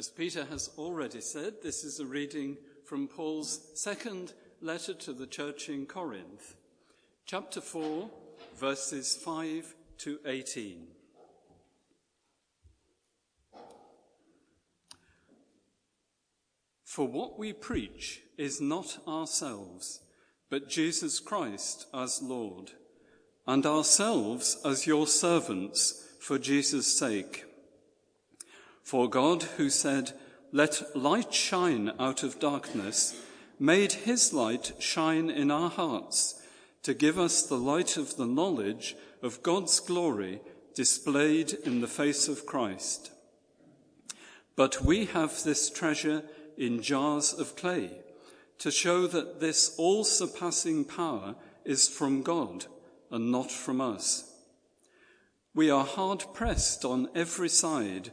As Peter has already said, this is a reading from Paul's second letter to the church in Corinth, chapter 4, verses 5 to 18. For what we preach is not ourselves, but Jesus Christ as Lord, and ourselves as your servants for Jesus' sake. For God, who said, Let light shine out of darkness, made his light shine in our hearts to give us the light of the knowledge of God's glory displayed in the face of Christ. But we have this treasure in jars of clay to show that this all surpassing power is from God and not from us. We are hard pressed on every side,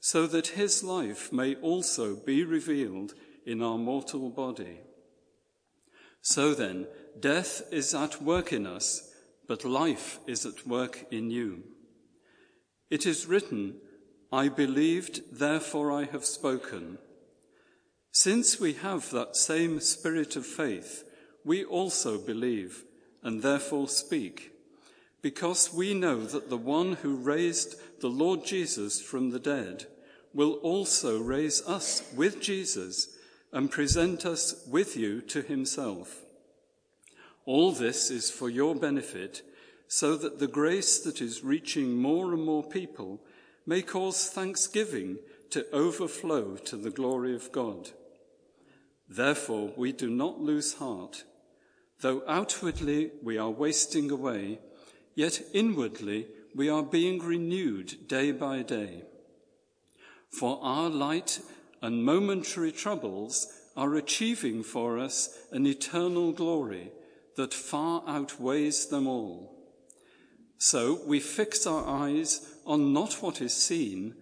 so that his life may also be revealed in our mortal body. So then, death is at work in us, but life is at work in you. It is written, I believed, therefore I have spoken. Since we have that same spirit of faith, we also believe and therefore speak, because we know that the one who raised the Lord Jesus from the dead will also raise us with Jesus and present us with you to himself. All this is for your benefit, so that the grace that is reaching more and more people may cause thanksgiving to overflow to the glory of God. Therefore, we do not lose heart. Though outwardly we are wasting away, yet inwardly we are being renewed day by day. For our light and momentary troubles are achieving for us an eternal glory that far outweighs them all. So we fix our eyes on not what is seen,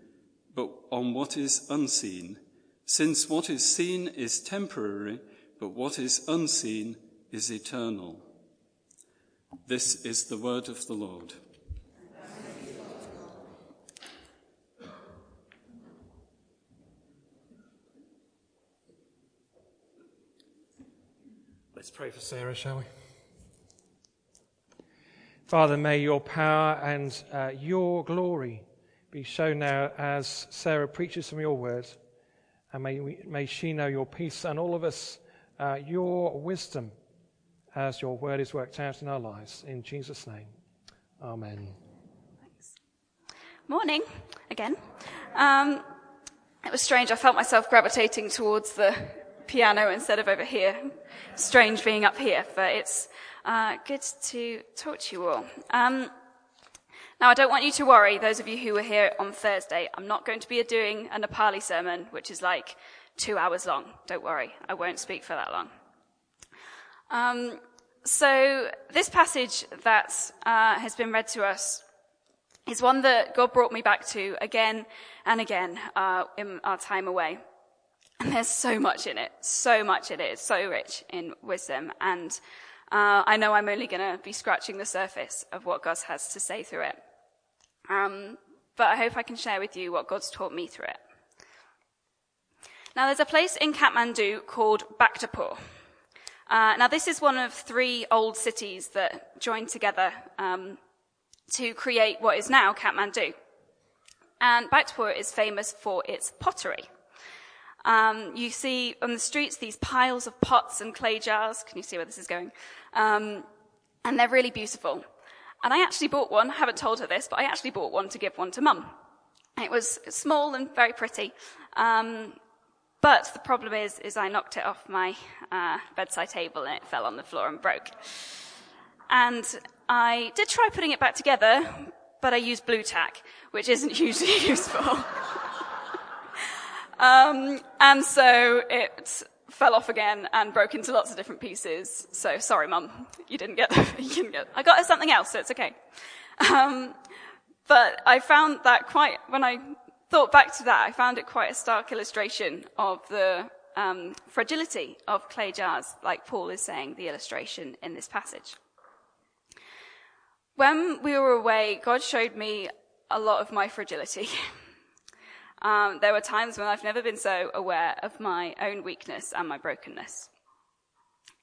but on what is unseen since what is seen is temporary, but what is unseen is eternal. This is the word of the Lord. Let's pray for Sarah, shall we? Father, may your power and uh, your glory be shown now as Sarah preaches from your words. And may, we, may she know your peace and all of us uh, your wisdom as your word is worked out in our lives. In Jesus' name, amen. Thanks. Morning again. Um, it was strange. I felt myself gravitating towards the piano instead of over here. Strange being up here, but it's uh, good to talk to you all. Um, now, I don't want you to worry, those of you who were here on Thursday. I'm not going to be doing a Nepali sermon, which is like two hours long. Don't worry, I won't speak for that long. Um, so, this passage that uh, has been read to us is one that God brought me back to again and again uh, in our time away. And there's so much in it, so much in it. It's so rich in wisdom. And uh, I know I'm only going to be scratching the surface of what God has to say through it. Um, but I hope I can share with you what God's taught me through it. Now, there's a place in Kathmandu called Bhaktapur. Uh, now, this is one of three old cities that joined together um, to create what is now Kathmandu. And Bhaktapur is famous for its pottery. Um, you see on the streets these piles of pots and clay jars. Can you see where this is going? Um, and they're really beautiful. And I actually bought one. I haven't told her this, but I actually bought one to give one to mum. It was small and very pretty. Um, but the problem is, is I knocked it off my uh, bedside table and it fell on the floor and broke. And I did try putting it back together, but I used Blu Tack, which isn't hugely useful. Um, and so it fell off again and broke into lots of different pieces. So sorry, mum, you didn't get, you didn't get, I got her something else, so it's okay. Um, but I found that quite, when I thought back to that, I found it quite a stark illustration of the um, fragility of clay jars, like Paul is saying the illustration in this passage. When we were away, God showed me a lot of my fragility. um, there were times when I've never been so aware of my own weakness and my brokenness.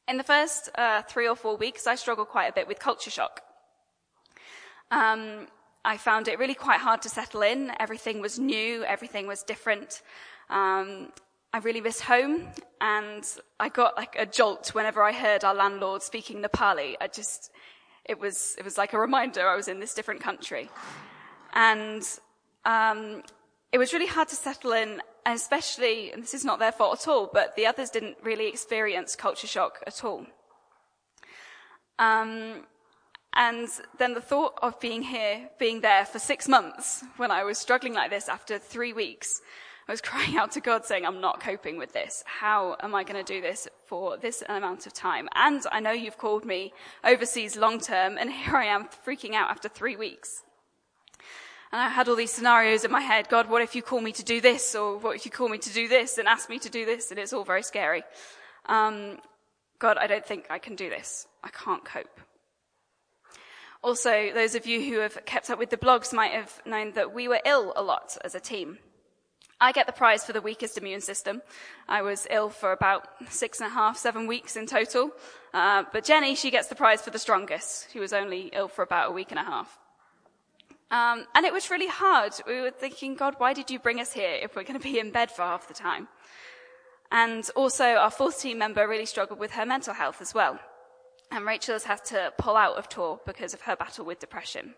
In the first uh, three or four weeks, I struggled quite a bit with culture shock. Um, I found it really quite hard to settle in. Everything was new, everything was different. Um, I really missed home, and I got like a jolt whenever I heard our landlord speaking Nepali. I just, it was, it was like a reminder I was in this different country. And, um, it was really hard to settle in, and especially, and this is not their fault at all, but the others didn't really experience culture shock at all. Um, and then the thought of being here, being there for six months when I was struggling like this after three weeks, I was crying out to God saying, I'm not coping with this. How am I going to do this for this amount of time? And I know you've called me overseas long term, and here I am freaking out after three weeks. And I had all these scenarios in my head. God, what if you call me to do this? Or what if you call me to do this and ask me to do this? And it's all very scary. Um, God, I don't think I can do this. I can't cope. Also, those of you who have kept up with the blogs might have known that we were ill a lot as a team. I get the prize for the weakest immune system. I was ill for about six and a half, seven weeks in total. Uh, but Jenny, she gets the prize for the strongest. She was only ill for about a week and a half. Um, and it was really hard. We were thinking, God, why did you bring us here if we're going to be in bed for half the time? And also, our fourth team member really struggled with her mental health as well. And Rachel has had to pull out of tour because of her battle with depression.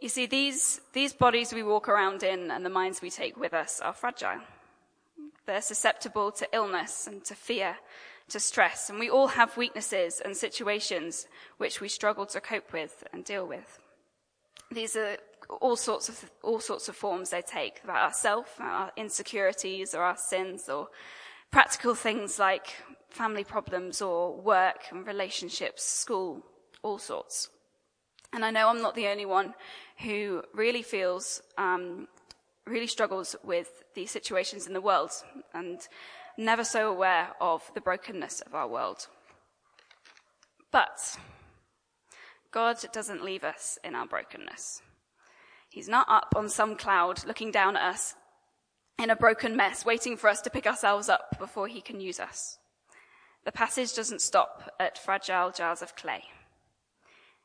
You see, these, these bodies we walk around in and the minds we take with us are fragile. They're susceptible to illness and to fear, to stress, and we all have weaknesses and situations which we struggle to cope with and deal with. These are all sorts of, all sorts of forms they take about ourselves, our insecurities or our sins or practical things like family problems or work and relationships, school, all sorts. And I know I'm not the only one who really feels, um, really struggles with these situations in the world and never so aware of the brokenness of our world. But God doesn't leave us in our brokenness. He's not up on some cloud looking down at us in a broken mess, waiting for us to pick ourselves up before he can use us. The passage doesn't stop at fragile jars of clay.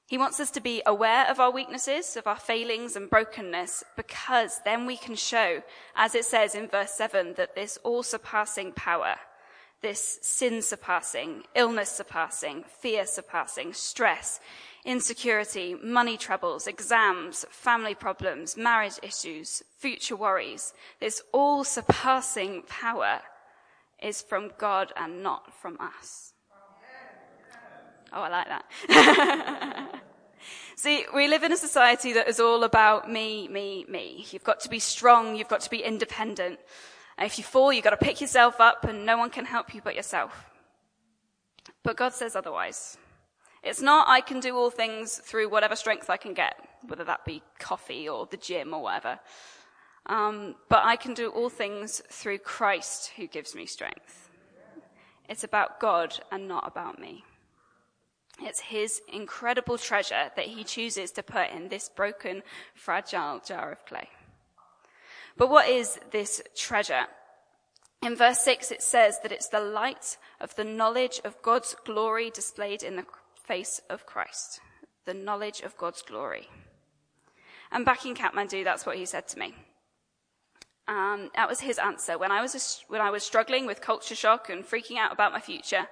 He wants us to be aware of our weaknesses, of our failings and brokenness, because then we can show, as it says in verse 7, that this all surpassing power, this sin surpassing, illness surpassing, fear surpassing, stress, insecurity, money troubles, exams, family problems, marriage issues, future worries, this all surpassing power is from God and not from us. Oh, I like that. See, we live in a society that is all about me, me, me. You've got to be strong. You've got to be independent. And if you fall, you've got to pick yourself up and no one can help you but yourself. But God says otherwise. It's not I can do all things through whatever strength I can get, whether that be coffee or the gym or whatever. Um, but I can do all things through Christ who gives me strength. It's about God and not about me. It's his incredible treasure that he chooses to put in this broken, fragile jar of clay. But what is this treasure? In verse 6, it says that it's the light of the knowledge of God's glory displayed in the face of Christ. The knowledge of God's glory. And back in Kathmandu, that's what he said to me. Um, that was his answer. When I was, when I was struggling with culture shock and freaking out about my future,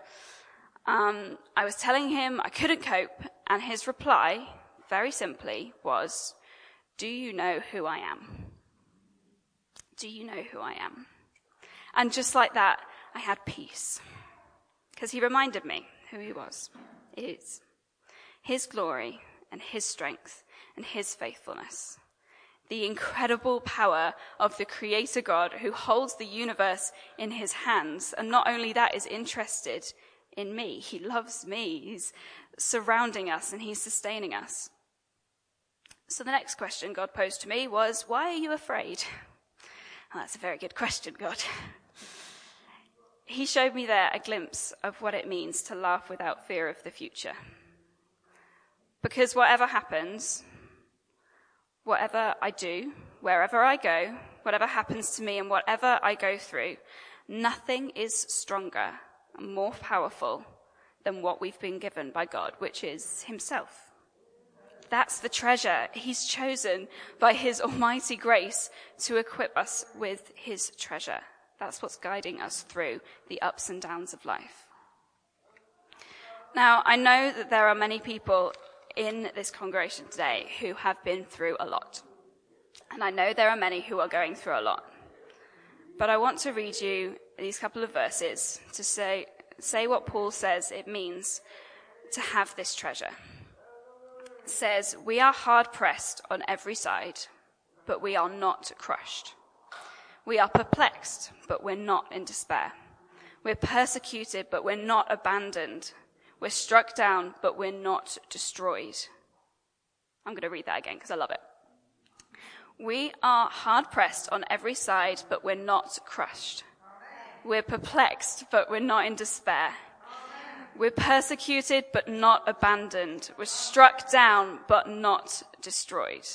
um, I was telling him I couldn't cope, and his reply, very simply, was, Do you know who I am? Do you know who I am? And just like that, I had peace. Because he reminded me who he was. Is his glory and his strength and his faithfulness. the incredible power of the creator God who holds the universe in his hands. And not only that is interested in me, he loves me. He's surrounding us and he's sustaining us. So the next question God posed to me was, why are you afraid? That's a very good question, God. He showed me there a glimpse of what it means to laugh without fear of the future. Because whatever happens, whatever I do, wherever I go, whatever happens to me and whatever I go through, nothing is stronger and more powerful than what we've been given by God, which is Himself. That's the treasure He's chosen by His almighty grace to equip us with His treasure. That's what's guiding us through the ups and downs of life. Now, I know that there are many people in this congregation today who have been through a lot. And I know there are many who are going through a lot. But I want to read you these couple of verses to say, say what Paul says it means to have this treasure. Says, We are hard pressed on every side, but we are not crushed. We are perplexed, but we're not in despair. We're persecuted, but we're not abandoned. We're struck down, but we're not destroyed. I'm going to read that again because I love it. We are hard pressed on every side, but we're not crushed. We're perplexed, but we're not in despair. We're persecuted, but not abandoned. We're struck down, but not destroyed.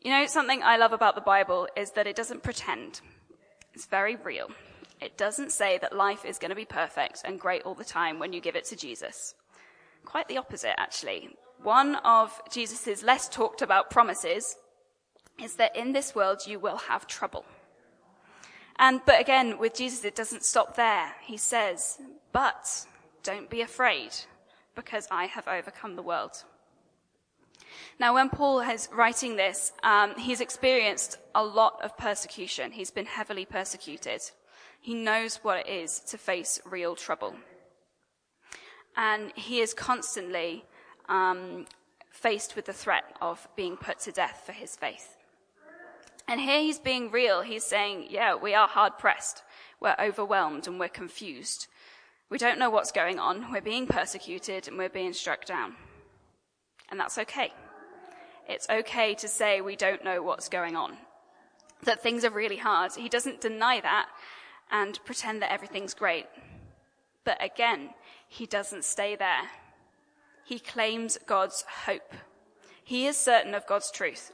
You know, something I love about the Bible is that it doesn't pretend. It's very real. It doesn't say that life is going to be perfect and great all the time when you give it to Jesus. Quite the opposite, actually. One of Jesus' less talked about promises is that in this world you will have trouble. And, but again, with Jesus, it doesn't stop there. He says, but don't be afraid because I have overcome the world. Now, when Paul is writing this, um, he's experienced a lot of persecution. He's been heavily persecuted. He knows what it is to face real trouble. And he is constantly um, faced with the threat of being put to death for his faith. And here he's being real. He's saying, yeah, we are hard pressed. We're overwhelmed and we're confused. We don't know what's going on. We're being persecuted and we're being struck down. And that's okay. It's okay to say we don't know what's going on. That things are really hard. He doesn't deny that and pretend that everything's great. But again, he doesn't stay there. He claims God's hope. He is certain of God's truth.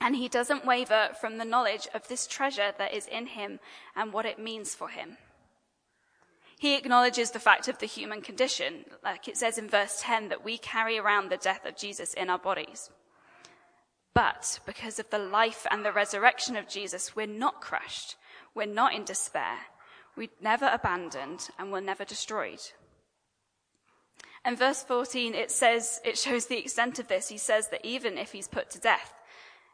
And he doesn't waver from the knowledge of this treasure that is in him and what it means for him. He acknowledges the fact of the human condition, like it says in verse 10 that we carry around the death of Jesus in our bodies. But because of the life and the resurrection of Jesus, we're not crushed. We're not in despair. We're never abandoned and we're never destroyed. And verse 14, it says, it shows the extent of this. He says that even if he's put to death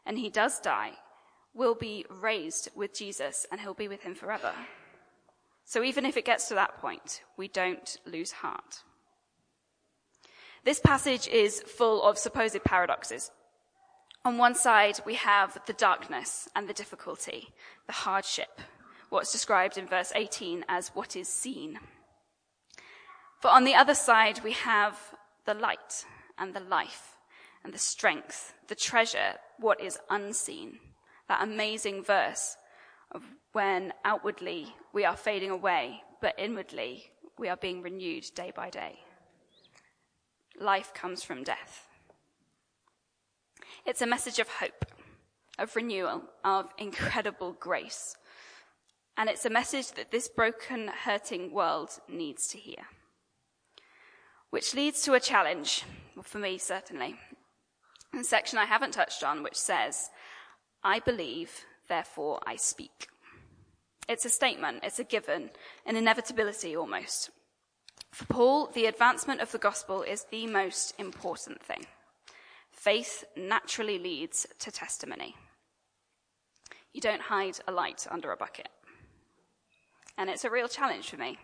and he does die, we'll be raised with Jesus and he'll be with him forever. So even if it gets to that point, we don't lose heart. This passage is full of supposed paradoxes. On one side, we have the darkness and the difficulty, the hardship, what's described in verse 18 as what is seen. But on the other side, we have the light and the life and the strength, the treasure, what is unseen. That amazing verse of when outwardly we are fading away, but inwardly we are being renewed day by day. Life comes from death. It's a message of hope, of renewal, of incredible grace. And it's a message that this broken, hurting world needs to hear. Which leads to a challenge, well, for me certainly. A section I haven't touched on, which says, I believe, therefore I speak. It's a statement, it's a given, an inevitability almost. For Paul, the advancement of the gospel is the most important thing. Faith naturally leads to testimony. You don't hide a light under a bucket. And it's a real challenge for me.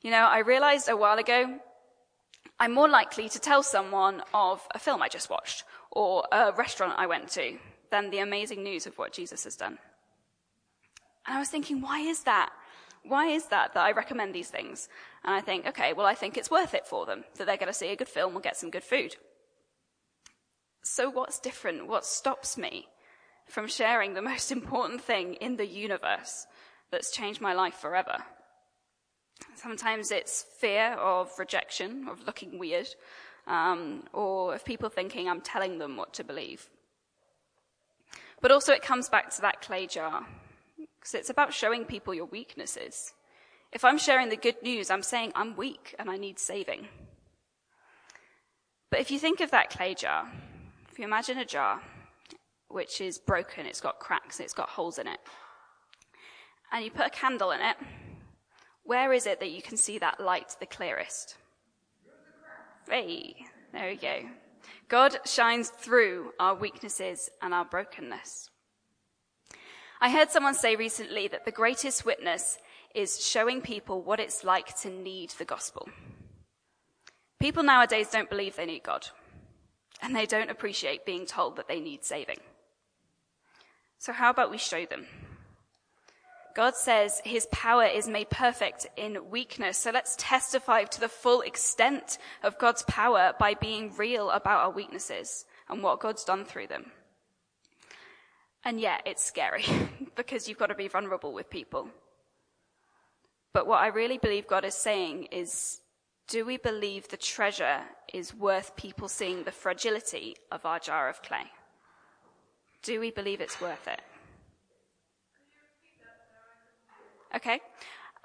You know, I realized a while ago I'm more likely to tell someone of a film I just watched or a restaurant I went to than the amazing news of what Jesus has done. And I was thinking, why is that? Why is that that I recommend these things? And I think, okay, well, I think it's worth it for them that they're going to see a good film or get some good food. So what's different? What stops me from sharing the most important thing in the universe that's changed my life forever? Sometimes it's fear of rejection, of looking weird, um, or of people thinking I'm telling them what to believe. But also it comes back to that clay jar, because it's about showing people your weaknesses. If I'm sharing the good news, I'm saying I'm weak and I need saving. But if you think of that clay jar, if you imagine a jar which is broken, it's got cracks, it's got holes in it, and you put a candle in it, where is it that you can see that light the clearest? Hey, there we go. God shines through our weaknesses and our brokenness. I heard someone say recently that the greatest witness is showing people what it's like to need the gospel. People nowadays don't believe they need God, and they don't appreciate being told that they need saving. So how about we show them? God says his power is made perfect in weakness. So let's testify to the full extent of God's power by being real about our weaknesses and what God's done through them. And yeah, it's scary because you've got to be vulnerable with people. But what I really believe God is saying is, do we believe the treasure is worth people seeing the fragility of our jar of clay? Do we believe it's worth it? Okay.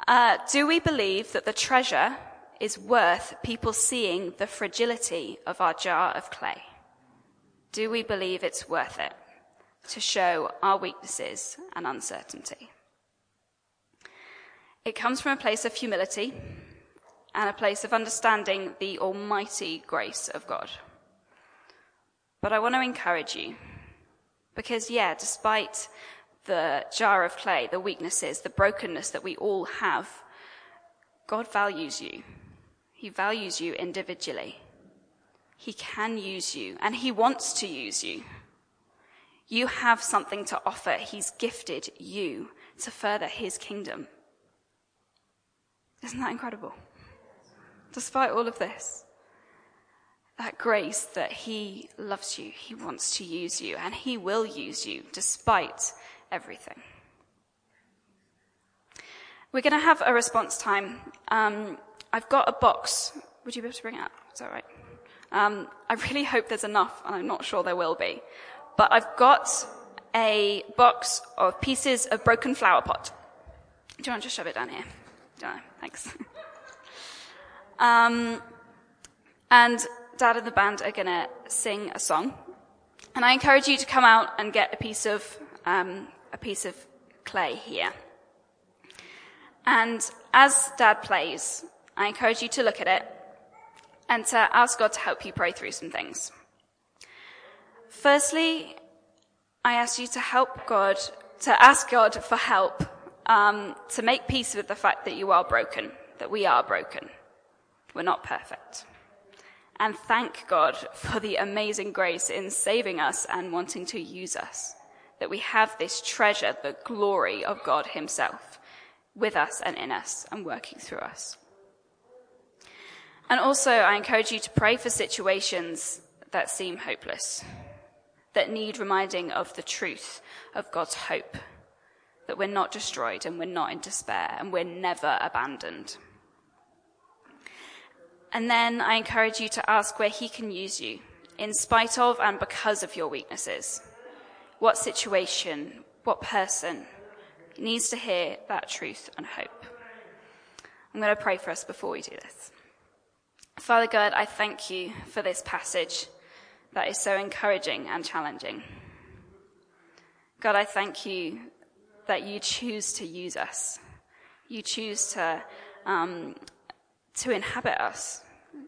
Uh, do we believe that the treasure is worth people seeing the fragility of our jar of clay? Do we believe it's worth it to show our weaknesses and uncertainty? It comes from a place of humility and a place of understanding the almighty grace of God. But I want to encourage you because, yeah, despite the jar of clay, the weaknesses, the brokenness that we all have, God values you. He values you individually. He can use you and he wants to use you. You have something to offer. He's gifted you to further his kingdom. Isn't that incredible? Despite all of this, that grace that he loves you, he wants to use you, and he will use you despite everything. We're going to have a response time. Um, I've got a box. Would you be able to bring it up? Is that right? Um, I really hope there's enough, and I'm not sure there will be. But I've got a box of pieces of broken flower pot. Do you want to just shove it down here? Yeah, thanks. um, and Dad and the band are going to sing a song. And I encourage you to come out and get a piece of um, a piece of clay here. And as Dad plays, I encourage you to look at it and to ask God to help you pray through some things. Firstly, I ask you to help God, to ask God for help um, to make peace with the fact that you are broken, that we are broken. We're not perfect. And thank God for the amazing grace in saving us and wanting to use us that we have this treasure, the glory of God Himself, with us and in us and working through us. And also, I encourage you to pray for situations that seem hopeless, that need reminding of the truth of God's hope, that we're not destroyed and we're not in despair and we're never abandoned. And then I encourage you to ask where He can use you, in spite of and because of your weaknesses what situation, what person needs to hear that truth and hope. I'm going to pray for us before we do this. Father God, I thank you for this passage that is so encouraging and challenging. God, I thank you that you choose to use us. You choose to, um, to inhabit us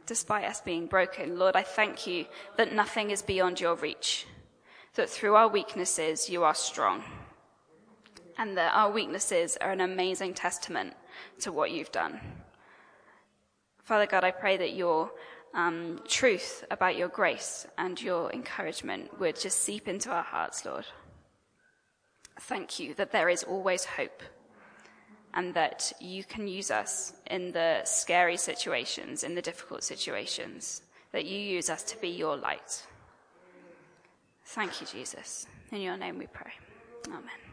despite us being broken. Lord, I thank you that nothing is beyond your reach that through our weaknesses you are strong, and that our weaknesses are an amazing testament to what you've done. Father God, I pray that your um, truth about your grace and your encouragement would just seep into our hearts, Lord. Thank you that there is always hope and that you can use us in the scary situations, in the difficult situations, that you use us to be your light. Thank you, Jesus. In your name we pray. Amen.